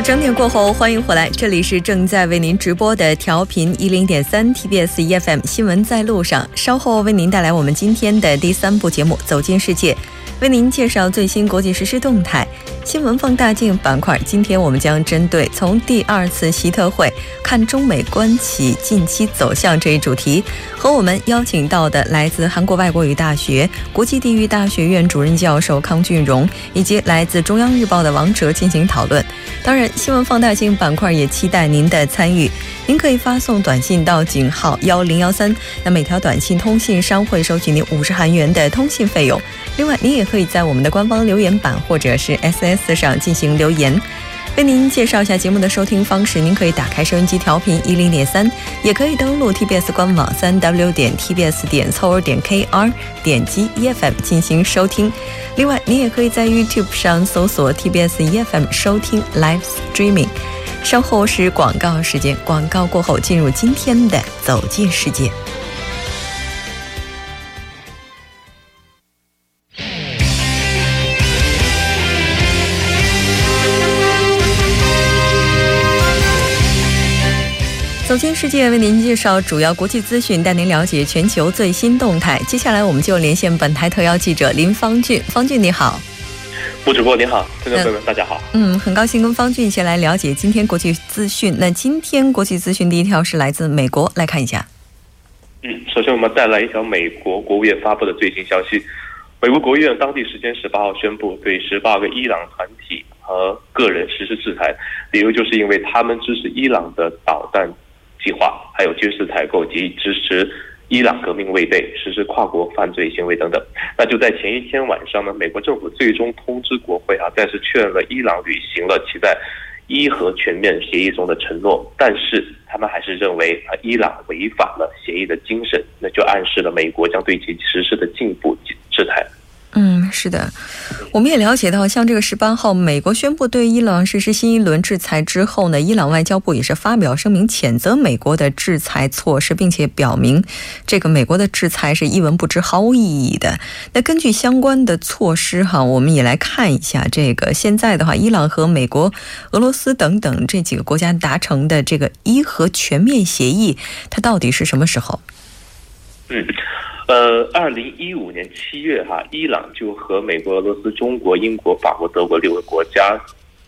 整点过后，欢迎回来，这里是正在为您直播的调频一零点三 TBS EFM 新闻在路上，稍后为您带来我们今天的第三部节目《走进世界》。为您介绍最新国际时事动态，新闻放大镜板块。今天我们将针对从第二次习特会看中美关系近期走向这一主题，和我们邀请到的来自韩国外国语大学国际地域大学院主任教授康俊荣，以及来自中央日报的王哲进行讨论。当然，新闻放大镜板块也期待您的参与。您可以发送短信到井号幺零幺三，那每条短信通信商会收取您五十韩元的通信费用。另外，您也可以在我们的官方留言板或者是 SS 上进行留言。为您介绍一下节目的收听方式：您可以打开收音机调频一零点三，也可以登录 TBS 官网三 W 点 TBS 点 CO 点 KR，点击 EFM 进行收听。另外，您也可以在 YouTube 上搜索 TBS EFM 收听 Live Streaming。稍后是广告时间，广告过后进入今天的走进世界。走进世界，为您介绍主要国际资讯，带您了解全球最新动态。接下来，我们就连线本台特邀记者林方俊。方俊，你好。吴主播你好，听众朋友们大家好。嗯，很高兴跟方俊一起来了解今天国际资讯。那今天国际资讯第一条是来自美国，来看一下。嗯，首先我们带来一条美国国务院发布的最新消息。美国国务院当地时间十八号宣布，对十八个伊朗团体和个人实施制裁，理由就是因为他们支持伊朗的导弹计划，还有军事采购及支持。伊朗革命卫队实施跨国犯罪行为等等，那就在前一天晚上呢，美国政府最终通知国会啊，暂时确认了伊朗履行了其在伊核全面协议中的承诺，但是他们还是认为啊，伊朗违反了协议的精神，那就暗示了美国将对其实施的进一步制裁。嗯，是的，我们也了解到，像这个十八号，美国宣布对伊朗实施新一轮制裁之后呢，伊朗外交部也是发表声明谴责美国的制裁措施，并且表明这个美国的制裁是一文不值、毫无意义的。那根据相关的措施哈，我们也来看一下这个现在的话，伊朗和美国、俄罗斯等等这几个国家达成的这个伊核全面协议，它到底是什么时候？嗯。呃，二零一五年七月，哈，伊朗就和美国、俄罗斯、中国、英国、法国、德国六个国家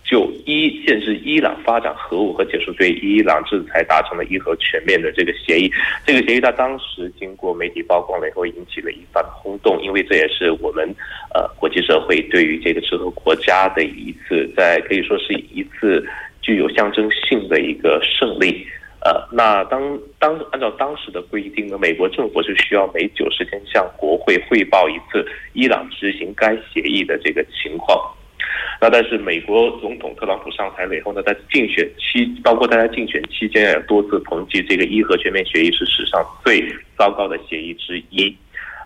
就一限制伊朗发展核武和解除对伊朗制裁达成了伊核全面的这个协议。这个协议，它当时经过媒体曝光了以后，引起了一番轰动，因为这也是我们呃国际社会对于这个制核国家的一次，在可以说是一次具有象征性的一个胜利。呃，那当当按照当时的规定呢，美国政府是需要每九十天向国会汇报一次伊朗执行该协议的这个情况。那但是美国总统特朗普上台了以后呢，在竞选期，包括他在竞选期间也多次抨击这个伊核全面协议是史上最糟糕的协议之一。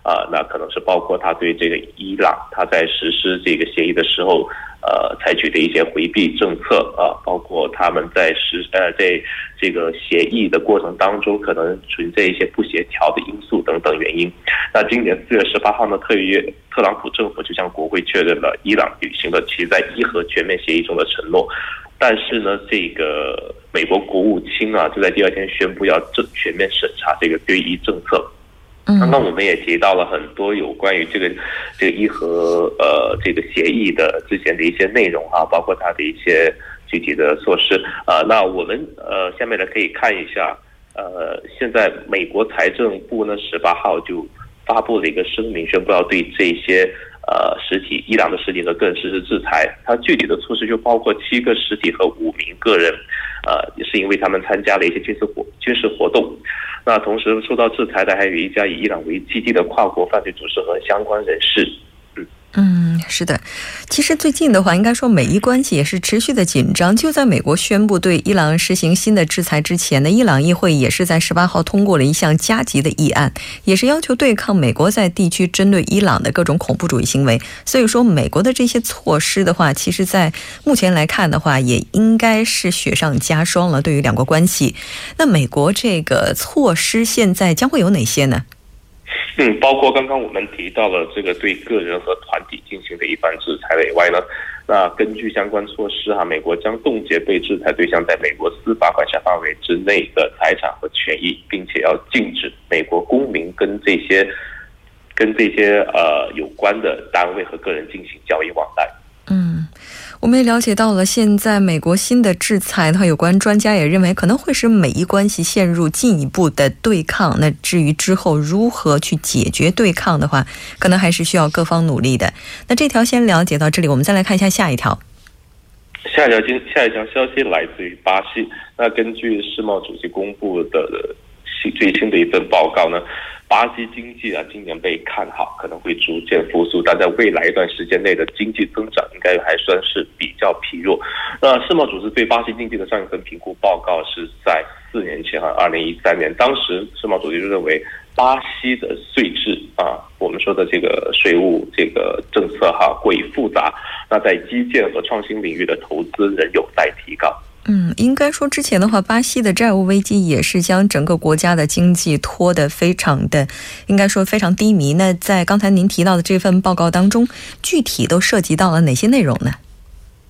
啊，那可能是包括他对这个伊朗，他在实施这个协议的时候，呃，采取的一些回避政策啊，包括他们在实呃在这个协议的过程当中，可能存在一些不协调的因素等等原因。那今年四月十八号呢，特约特朗普政府就向国会确认了伊朗履行了其在伊核全面协议中的承诺，但是呢，这个美国国务卿啊，就在第二天宣布要正全面审查这个对伊政策。刚刚我们也提到了很多有关于这个这个伊核呃这个协议的之前的一些内容哈，包括它的一些具体的措施啊。那我们呃下面呢可以看一下呃，现在美国财政部呢十八号就发布了一个声明，宣布要对这些呃实体伊朗的实体和个人实施制裁。它具体的措施就包括七个实体和五名个人，呃，也是因为他们参加了一些军事活军事活动。那同时受到制裁的还有一家以伊朗为基地的跨国犯罪组织和相关人士。嗯，是的，其实最近的话，应该说美伊关系也是持续的紧张。就在美国宣布对伊朗实行新的制裁之前呢，伊朗议会也是在十八号通过了一项加急的议案，也是要求对抗美国在地区针对伊朗的各种恐怖主义行为。所以说，美国的这些措施的话，其实在目前来看的话，也应该是雪上加霜了。对于两国关系，那美国这个措施现在将会有哪些呢？嗯，包括刚刚我们提到了这个对个人和团体进行的一番制裁以外呢，那根据相关措施哈，美国将冻结被制裁对象在美国司法管辖范围之内的财产和权益，并且要禁止美国公民跟这些跟这些呃有关的单位和个人进行交易往来。嗯。我们也了解到了，现在美国新的制裁的话，有关专家也认为可能会使美伊关系陷入进一步的对抗。那至于之后如何去解决对抗的话，可能还是需要各方努力的。那这条先了解到这里，我们再来看一下下一条。下一条经下一条消息来自于巴西。那根据世贸组织公布的最新的一份报告呢？巴西经济啊，今年被看好，可能会逐渐复苏，但在未来一段时间内的经济增长应该还算是比较疲弱。那世贸组织对巴西经济的上一份评估报告是在四年前哈，二零一三年，当时世贸组织就认为巴西的税制啊，我们说的这个税务这个政策哈过于复杂，那在基建和创新领域的投资仍有待提高。嗯，应该说之前的话，巴西的债务危机也是将整个国家的经济拖得非常的，应该说非常低迷。那在刚才您提到的这份报告当中，具体都涉及到了哪些内容呢？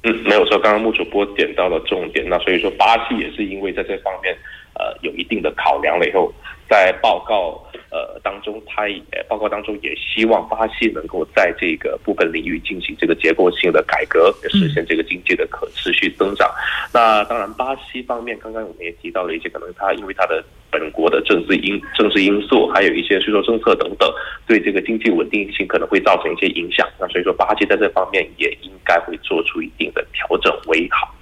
嗯，没有错，刚刚穆主播点到了重点。那所以说，巴西也是因为在这方面呃有一定的考量了以后，在报告。呃，当中他也报告当中也希望巴西能够在这个部分领域进行这个结构性的改革，实现这个经济的可持续增长。那当然，巴西方面刚刚我们也提到了一些，可能它因为它的本国的政治因政治因素，还有一些税收政策等等，对这个经济稳定性可能会造成一些影响。那所以说，巴西在这方面也应该会做出一定的调整为好。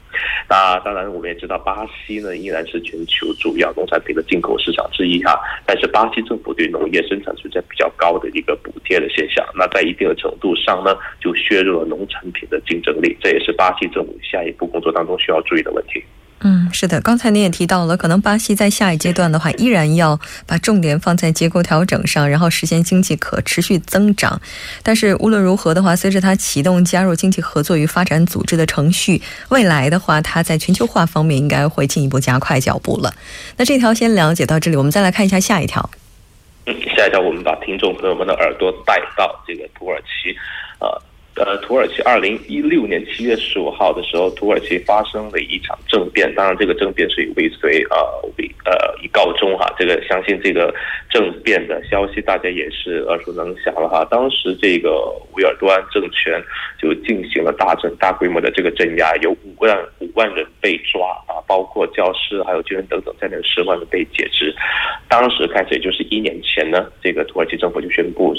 那当然，我们也知道巴西呢依然是全球主要农产品的进口市场之一哈。但是巴西政府对农业生产存在比较高的一个补贴的现象，那在一定的程度上呢，就削弱了农产品的竞争力，这也是巴西政府下一步工作当中需要注意的问题。嗯，是的，刚才您也提到了，可能巴西在下一阶段的话，依然要把重点放在结构调整上，然后实现经济可持续增长。但是无论如何的话，随着它启动加入经济合作与发展组织的程序，未来的话，它在全球化方面应该会进一步加快脚步了。那这条先了解到这里，我们再来看一下下一条。嗯，下一条我们把听众朋友们的耳朵带到这个土耳其，呃。呃，土耳其二零一六年七月十五号的时候，土耳其发生了一场政变。当然，这个政变是以未遂呃为呃以告终哈。这个相信这个政变的消息大家也是耳熟能详了哈。当时这个维尔多安政权就进行了大阵大规模的这个镇压，有五万五万人被抓啊，包括教师还有军人等等在内的十万人被解职。当时开始，也就是一年前呢，这个土耳其政府就宣布。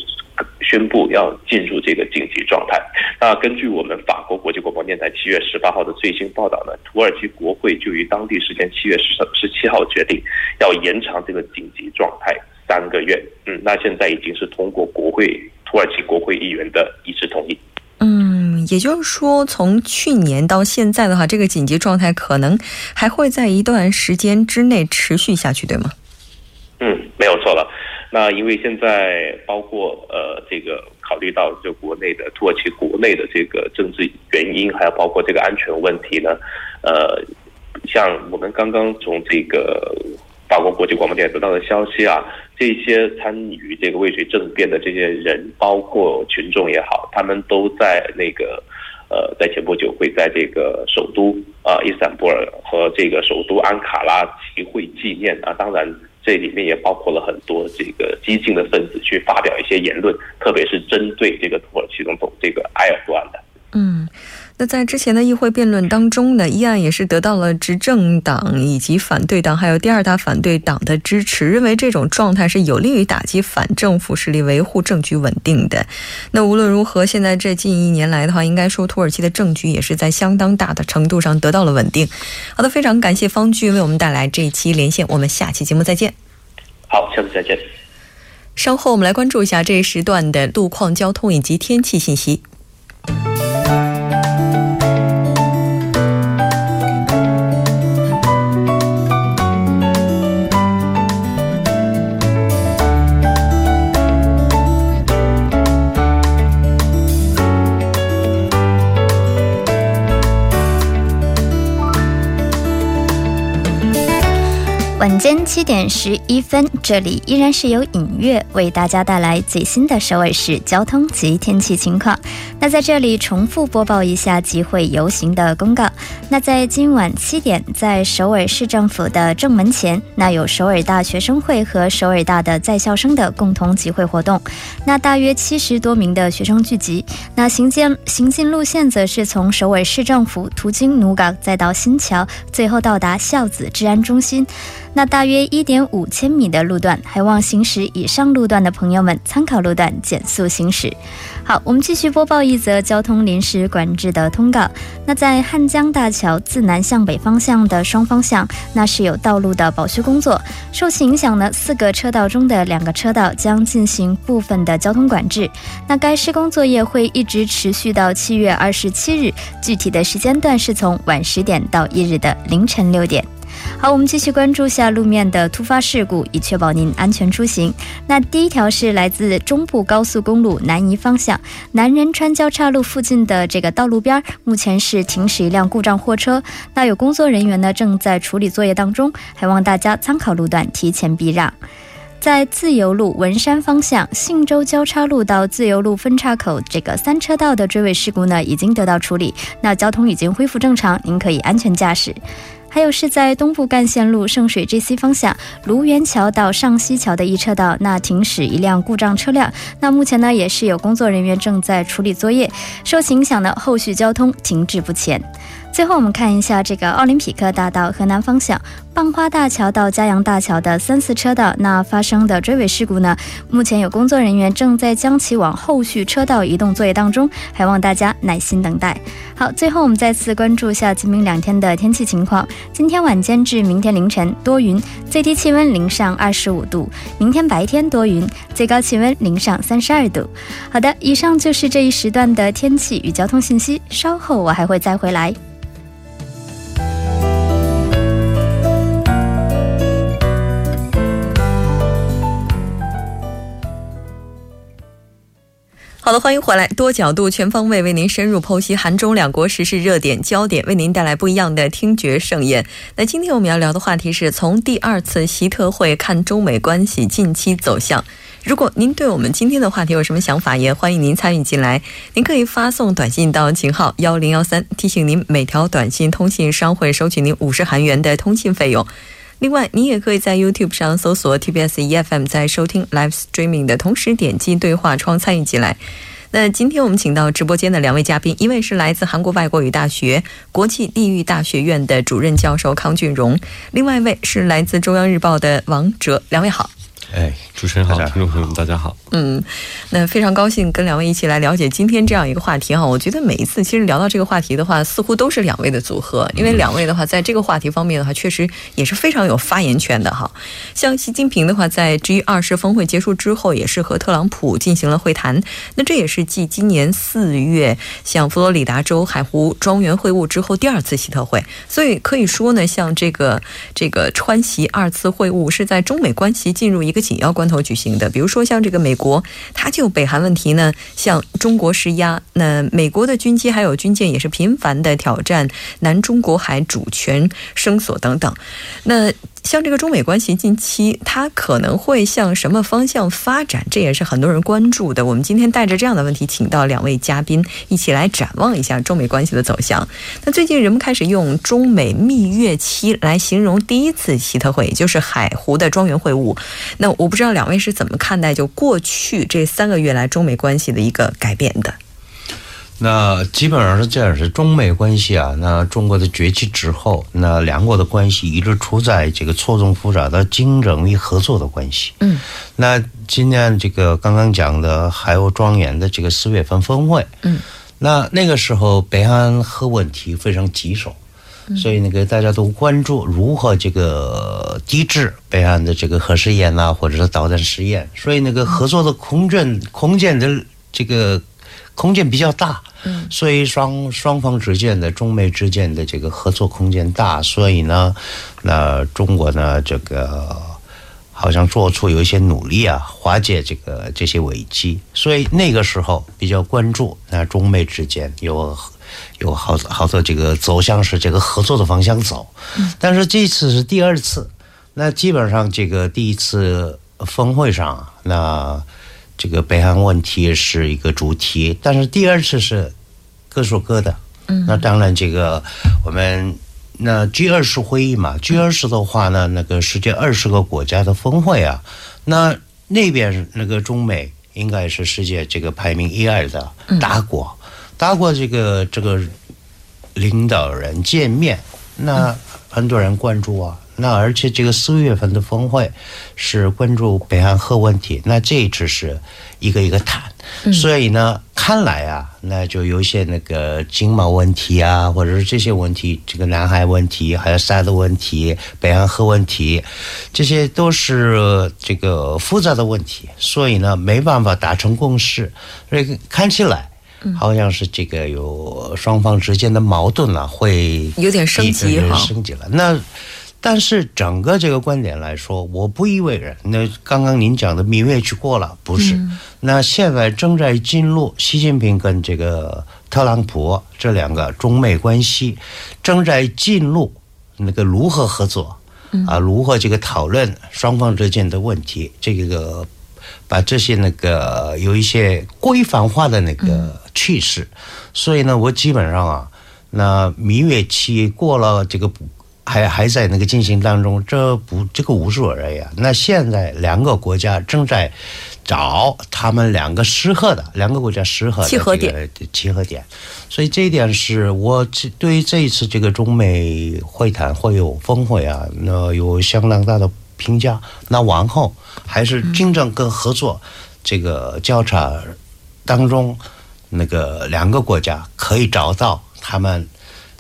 宣布要进入这个紧急状态。那根据我们法国国际广播电台七月十八号的最新报道呢，土耳其国会就于当地时间七月十十七号决定要延长这个紧急状态三个月。嗯，那现在已经是通过国会土耳其国会议员的一致同意。嗯，也就是说，从去年到现在的话，这个紧急状态可能还会在一段时间之内持续下去，对吗？嗯，没有错了。那因为现在包括呃这个考虑到就国内的土耳其国内的这个政治原因，还有包括这个安全问题呢，呃，像我们刚刚从这个法国国际广播电台得到的消息啊，这些参与这个未遂政变的这些人，包括群众也好，他们都在那个呃在前不久会在这个首都啊伊斯坦布尔和这个首都安卡拉集会纪念啊，当然。这里面也包括了很多这个激进的分子去发表一些言论，特别是针对这个土耳其总统这个埃尔多安的。嗯，那在之前的议会辩论当中呢，议案也是得到了执政党以及反对党还有第二大反对党的支持，认为这种状态是有利于打击反政府势力，维护政局稳定的。那无论如何，现在这近一年来的话，应该说土耳其的政局也是在相当大的程度上得到了稳定。好的，非常感谢方俊为我们带来这一期连线，我们下期节目再见。好，下次再见。稍后我们来关注一下这一时段的路况、交通以及天气信息。晚间七点十一分，这里依然是由影月为大家带来最新的首尔市交通及天气情况。那在这里重复播报一下集会游行的公告。那在今晚七点，在首尔市政府的正门前，那有首尔大学生会和首尔大的在校生的共同集会活动。那大约七十多名的学生聚集。那行进行进路线则是从首尔市政府途经努港，再到新桥，最后到达孝子治安中心。那大约一点五千米的路段，还望行驶以上路段的朋友们参考路段减速行驶。好，我们继续播报一则交通临时管制的通告。那在汉江大桥自南向北方向的双方向，那是有道路的保修工作，受其影响呢，四个车道中的两个车道将进行部分的交通管制。那该施工作业会一直持续到七月二十七日，具体的时间段是从晚十点到一日的凌晨六点。好，我们继续关注下路面的突发事故，以确保您安全出行。那第一条是来自中部高速公路南移方向南仁川交叉路附近的这个道路边，目前是停驶一辆故障货车。那有工作人员呢正在处理作业当中，还望大家参考路段提前避让。在自由路文山方向信州交叉路到自由路分岔口这个三车道的追尾事故呢已经得到处理，那交通已经恢复正常，您可以安全驾驶。还有是在东部干线路圣水 GC 方向卢园桥到上西桥的一车道，那停驶一辆故障车辆，那目前呢也是有工作人员正在处理作业，受其影响呢，后续交通停滞不前。最后我们看一下这个奥林匹克大道河南方向棒花大桥到嘉阳大桥的三四车道，那发生的追尾事故呢，目前有工作人员正在将其往后续车道移动作业当中，还望大家耐心等待。好，最后我们再次关注一下今明两天的天气情况。今天晚间至明天凌晨多云，最低气温零上二十五度；明天白天多云，最高气温零上三十二度。好的，以上就是这一时段的天气与交通信息，稍后我还会再回来。好的，欢迎回来，多角度、全方位为您深入剖析韩中两国时事热点焦点，为您带来不一样的听觉盛宴。那今天我们要聊的话题是从第二次习特会看中美关系近期走向。如果您对我们今天的话题有什么想法，也欢迎您参与进来。您可以发送短信到井号幺零幺三，提醒您每条短信通信商会收取您五十韩元的通信费用。另外，你也可以在 YouTube 上搜索 TBS EFM，在收听 Live Streaming 的同时点击对话窗参与进来。那今天我们请到直播间的两位嘉宾，一位是来自韩国外国语大学国际地域大学院的主任教授康俊荣，另外一位是来自中央日报的王哲。两位好。哎，主持人好，听众朋友们大家好。嗯，那非常高兴跟两位一起来了解今天这样一个话题哈。我觉得每一次其实聊到这个话题的话，似乎都是两位的组合，因为两位的话在这个话题方面的话，确实也是非常有发言权的哈。像习近平的话，在 G 二十峰会结束之后，也是和特朗普进行了会谈。那这也是继今年四月像佛罗里达州海湖庄园会晤之后第二次习特会，所以可以说呢，像这个这个川习二次会晤是在中美关系进入一个。紧要关头举行的，比如说像这个美国，它就北韩问题呢向中国施压，那美国的军机还有军舰也是频繁的挑战南中国海主权声索等等，那。像这个中美关系近期它可能会向什么方向发展，这也是很多人关注的。我们今天带着这样的问题，请到两位嘉宾一起来展望一下中美关系的走向。那最近人们开始用“中美蜜月期”来形容第一次习特会，也就是海湖的庄园会晤。那我不知道两位是怎么看待就过去这三个月来中美关系的一个改变的。那基本上是这样，是中美关系啊。那中国的崛起之后，那两国的关系一直处在这个错综复杂的竞争与合作的关系。嗯。那今年这个刚刚讲的海鸥庄园的这个四月份峰会，嗯。那那个时候北韩核问题非常棘手，所以那个大家都关注如何这个抵制北韩的这个核试验啊，或者是导弹试验。所以那个合作的空间空间的这个。空间比较大，嗯，所以双双方之间的中美之间的这个合作空间大，所以呢，那中国呢这个好像做出有一些努力啊，化解这个这些危机，所以那个时候比较关注那中美之间有有好好多这个走向是这个合作的方向走，但是这次是第二次。那基本上这个第一次峰会上，那这个北韩问题是一个主题，但是第二次是各说各的。嗯，那当然这个我们那 G 二十会议嘛，G 二十的话呢，那个世界二十个国家的峰会啊，那那边那个中美应该是世界这个排名一二的大国，大国这个这个领导人见面，那很多人关注啊。那而且这个四月份的峰会是关注北韩核问题，那这一次是一个一个谈，所以呢，看来啊，那就有些那个经贸问题啊，或者是这些问题，这个南海问题，还有沙的问题，北韩核问题，这些都是这个复杂的问题，所以呢，没办法达成共识，所以看起来好像是这个有双方之间的矛盾啊，会有点升级哈，升级了。那。但是整个这个观点来说，我不以为然。那刚刚您讲的蜜月期过了，不是？那现在正在进入习近平跟这个特朗普这两个中美关系正在进入那个如何合作啊？如何这个讨论双方之间的问题？这个把这些那个有一些规范化的那个趋势。所以呢，我基本上啊，那蜜月期过了，这个。还还在那个进行当中，这不这个无所谓啊。那现在两个国家正在找他们两个适合的两个国家适合的契合点，契合点。所以这一点是我对于这一次这个中美会谈会有峰会啊，那有相当大的评价。那往后还是竞争跟合作这个交叉当中，那个两个国家可以找到他们。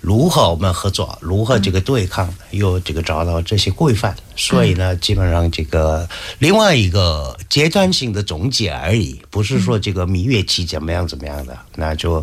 如何我们合作？如何这个对抗？又这个找到这些规范？所以呢，基本上这个另外一个阶段性的总结而已，不是说这个蜜月期怎么样怎么样的。那就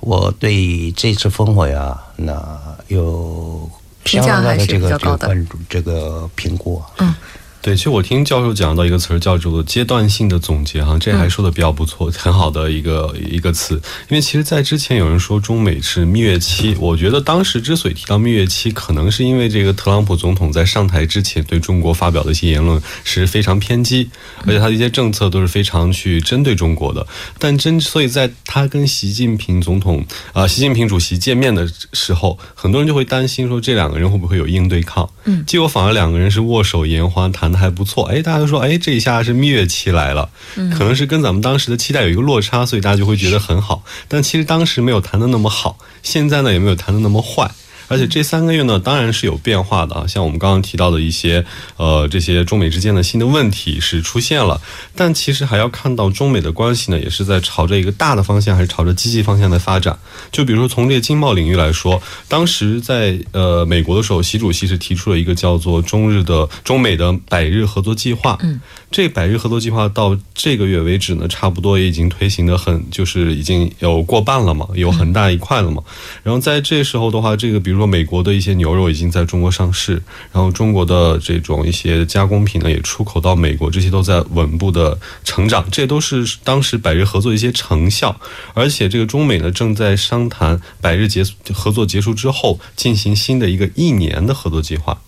我对这次峰会啊，那有相当的这个这个关注，这个评估。嗯。对，其实我听教授讲到一个词儿叫做阶段性的总结，哈，这还说的比较不错，很好的一个一个词。因为其实，在之前有人说中美是蜜月期，我觉得当时之所以提到蜜月期，可能是因为这个特朗普总统在上台之前对中国发表的一些言论是非常偏激，而且他的一些政策都是非常去针对中国的。但真所以在他跟习近平总统啊，习近平主席见面的时候，很多人就会担心说这两个人会不会有硬对抗？嗯，结果反而两个人是握手言欢，谈。还不错，哎，大家都说，哎，这一下是蜜月期来了，可能是跟咱们当时的期待有一个落差，所以大家就会觉得很好。但其实当时没有谈的那么好，现在呢也没有谈的那么坏。而且这三个月呢，当然是有变化的啊，像我们刚刚提到的一些，呃，这些中美之间的新的问题是出现了，但其实还要看到中美的关系呢，也是在朝着一个大的方向，还是朝着积极方向的发展。就比如说从这个经贸领域来说，当时在呃美国的时候，习主席是提出了一个叫做中日的中美的百日合作计划。嗯，这百日合作计划到这个月为止呢，差不多也已经推行的很，就是已经有过半了嘛，有很大一块了嘛。然后在这时候的话，这个比如说。美国的一些牛肉已经在中国上市，然后中国的这种一些加工品呢也出口到美国，这些都在稳步的成长，这都是当时百日合作的一些成效。而且这个中美呢正在商谈百日结合作结束之后进行新的一个一年的合作计划。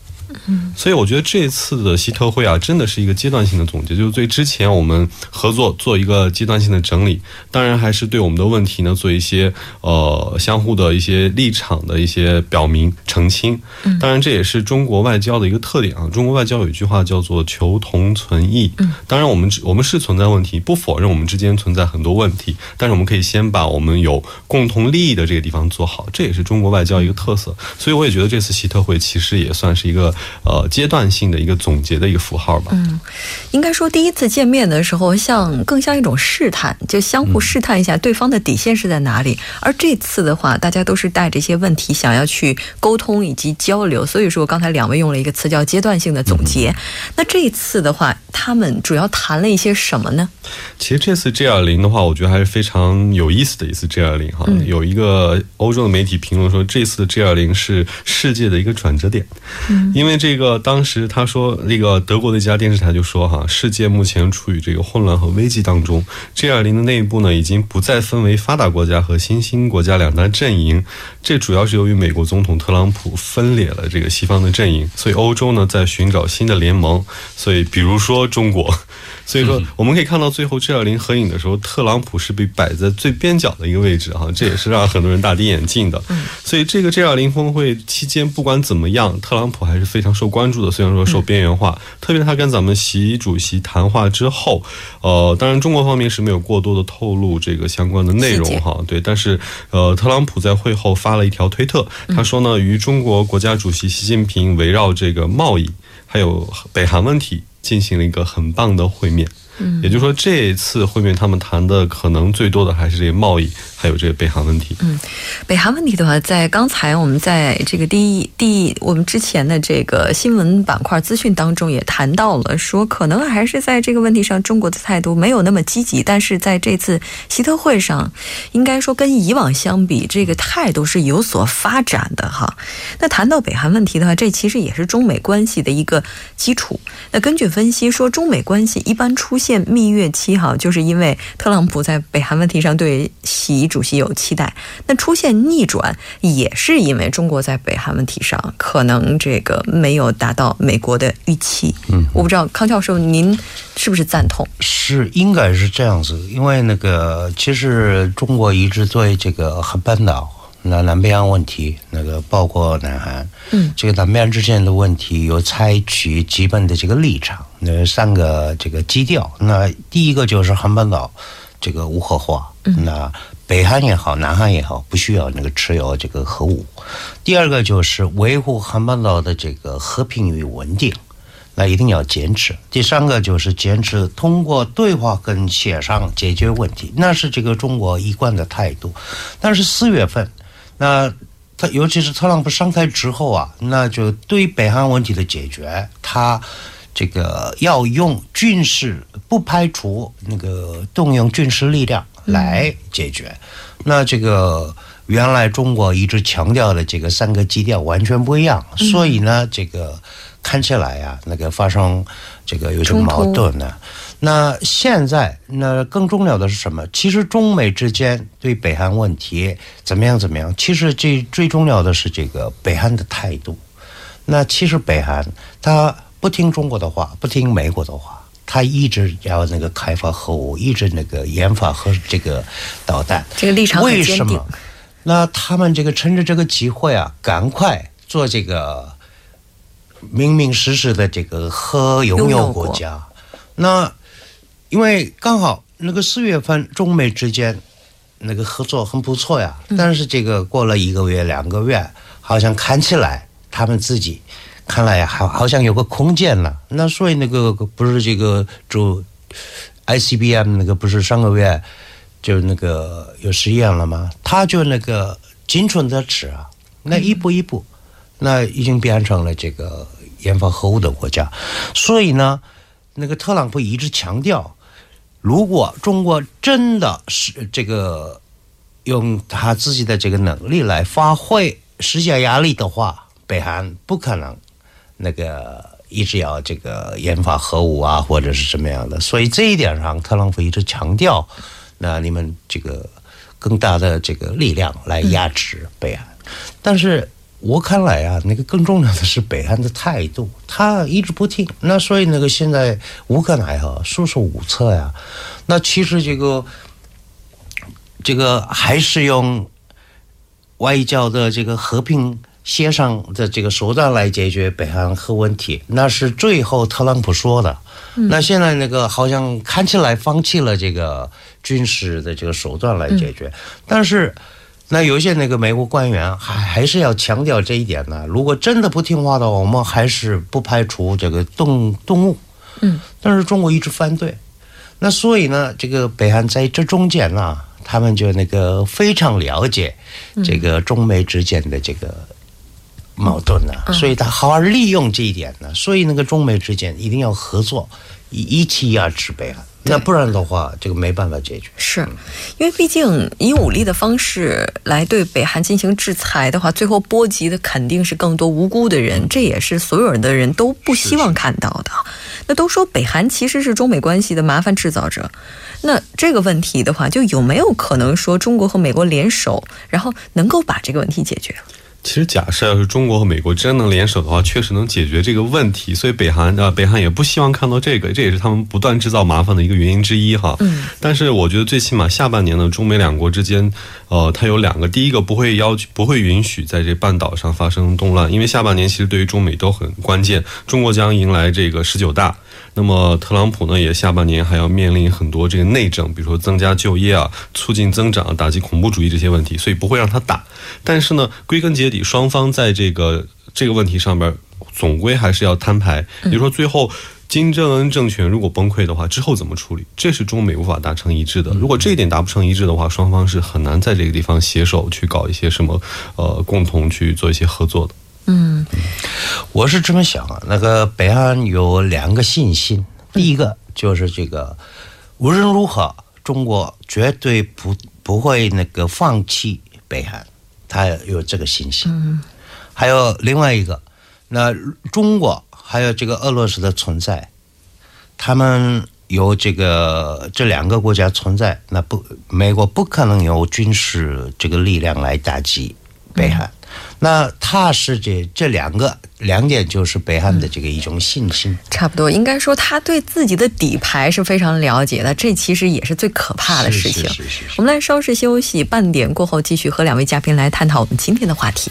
所以我觉得这次的习特会啊，真的是一个阶段性的总结，就是对之前我们合作做一个阶段性的整理。当然，还是对我们的问题呢做一些呃相互的一些立场的一些表明澄清。当然，这也是中国外交的一个特点啊。中国外交有一句话叫做“求同存异”。当然，我们我们是存在问题，不否认我们之间存在很多问题，但是我们可以先把我们有共同利益的这个地方做好，这也是中国外交一个特色。所以，我也觉得这次习特会其实也算是一个。呃，阶段性的一个总结的一个符号吧。嗯，应该说第一次见面的时候，像更像一种试探，就相互试探一下对方的底线是在哪里。而这次的话，大家都是带着一些问题想要去沟通以及交流，所以说刚才两位用了一个词叫阶段性的总结。那这一次的话，他们主要谈了一些什么呢？其实这次 G 二零的话，我觉得还是非常有意思的一次 G 二零哈。有一个欧洲的媒体评论说，这次的 G 二零是世界的一个转折点，嗯因因为这个当时他说，那个德国的一家电视台就说哈，世界目前处于这个混乱和危机当中，G20 的内部呢已经不再分为发达国家和新兴国家两大阵营，这主要是由于美国总统特朗普分裂了这个西方的阵营，所以欧洲呢在寻找新的联盟，所以比如说中国。所以说，我们可以看到最后 G 二零合影的时候，特朗普是被摆在最边角的一个位置哈，这也是让很多人大跌眼镜的。所以这个 G 二零峰会期间，不管怎么样，特朗普还是非常受关注的。虽然说受边缘化，特别是他跟咱们习主席谈话之后，呃，当然中国方面是没有过多的透露这个相关的内容哈。对，但是呃，特朗普在会后发了一条推特，他说呢，与中国国家主席习近平围绕这个贸易还有北韩问题。进行了一个很棒的会面。嗯，也就是说，这一次会面他们谈的可能最多的还是这个贸易，还有这个北韩问题。嗯，北韩问题的话，在刚才我们在这个第一第我们之前的这个新闻板块资讯当中也谈到了，说可能还是在这个问题上中国的态度没有那么积极，但是在这次习特会上，应该说跟以往相比，这个态度是有所发展的哈。那谈到北韩问题的话，这其实也是中美关系的一个基础。那根据分析说，中美关系一般出现蜜月期，哈，就是因为特朗普在北韩问题上对习主席有期待。那出现逆转，也是因为中国在北韩问题上可能这个没有达到美国的预期。嗯，我不知道康教授您是不是赞同？是，应该是这样子。因为那个，其实中国一直对这个韩半岛。那南北岸问题，那个包括南韩，嗯，这个南北岸之间的问题有采取基本的这个立场，那三个这个基调。那第一个就是韩半岛这个无核化，那北韩也好，南韩也好，不需要那个持有这个核武。第二个就是维护韩半岛的这个和平与稳定，那一定要坚持。第三个就是坚持通过对话跟协商解决问题，那是这个中国一贯的态度。但是四月份。那他尤其是特朗普上台之后啊，那就对北韩问题的解决，他这个要用军事，不排除那个动用军事力量来解决。那这个原来中国一直强调的这个三个基调完全不一样，所以呢，这个看起来呀，那个发生这个有些矛盾呢。那现在，那更重要的是什么？其实中美之间对北韩问题怎么样怎么样？其实最最重要的是这个北韩的态度。那其实北韩他不听中国的话，不听美国的话，他一直要那个开发核武，一直那个研发核这个导弹。这个立场为什么？那他们这个趁着这个机会啊，赶快做这个明明实实的这个核拥有国家。那因为刚好那个四月份中美之间那个合作很不错呀，但是这个过了一个月两个月，好像看起来他们自己看来好好像有个空间了。那所以那个不是这个就 ICBM 那个不是上个月就那个有实验了吗？他就那个精准的吃啊，那一步一步，那已经变成了这个研发核武的国家。所以呢，那个特朗普一直强调。如果中国真的是这个用他自己的这个能力来发挥施加压力的话，北韩不可能那个一直要这个研发核武啊，或者是什么样的。所以这一点上，特朗普一直强调，那你们这个更大的这个力量来压制北韩，但是。我看来啊，那个更重要的是北韩的态度，他一直不听。那所以那个现在无可奈何，束手无策呀。那其实这个这个还是用外交的这个和平协商的这个手段来解决北韩核问题，那是最后特朗普说的。那现在那个好像看起来放弃了这个军事的这个手段来解决，但是。那有些那个美国官员还还是要强调这一点呢。如果真的不听话的话，我们还是不排除这个动动物。嗯，但是中国一直反对。那所以呢，这个北韩在这中间呢，他们就那个非常了解这个中美之间的这个矛盾呢，所以他好好利用这一点呢，所以那个中美之间一定要合作，一一起压制北韩。那不然的话，这个没办法解决。是，因为毕竟以武力的方式来对北韩进行制裁的话，最后波及的肯定是更多无辜的人，这也是所有人的人都不希望看到的。那都说北韩其实是中美关系的麻烦制造者，那这个问题的话，就有没有可能说中国和美国联手，然后能够把这个问题解决？其实，假设要是中国和美国真能联手的话，确实能解决这个问题。所以，北韩啊，北韩也不希望看到这个，这也是他们不断制造麻烦的一个原因之一哈。嗯。但是，我觉得最起码下半年呢，中美两国之间，呃，它有两个，第一个不会要求，不会允许在这半岛上发生动乱，因为下半年其实对于中美都很关键。中国将迎来这个十九大。那么特朗普呢，也下半年还要面临很多这个内政，比如说增加就业啊、促进增长、打击恐怖主义这些问题，所以不会让他打。但是呢，归根结底，双方在这个这个问题上边，总归还是要摊牌。比如说，最后金正恩政权如果崩溃的话，之后怎么处理？这是中美无法达成一致的。如果这一点达不成一致的话，双方是很难在这个地方携手去搞一些什么，呃，共同去做一些合作的。嗯，我是这么想啊，那个北韩有两个信心，第一个就是这个无论如何，中国绝对不不会那个放弃北韩，他有这个信心。嗯，还有另外一个，那中国还有这个俄罗斯的存在，他们有这个这两个国家存在，那不美国不可能有军事这个力量来打击北韩。那他是这这两个两点，就是北汉的这个一种信心。差不多，应该说他对自己的底牌是非常了解的。这其实也是最可怕的事情。我们来稍事休息，半点过后继续和两位嘉宾来探讨我们今天的话题。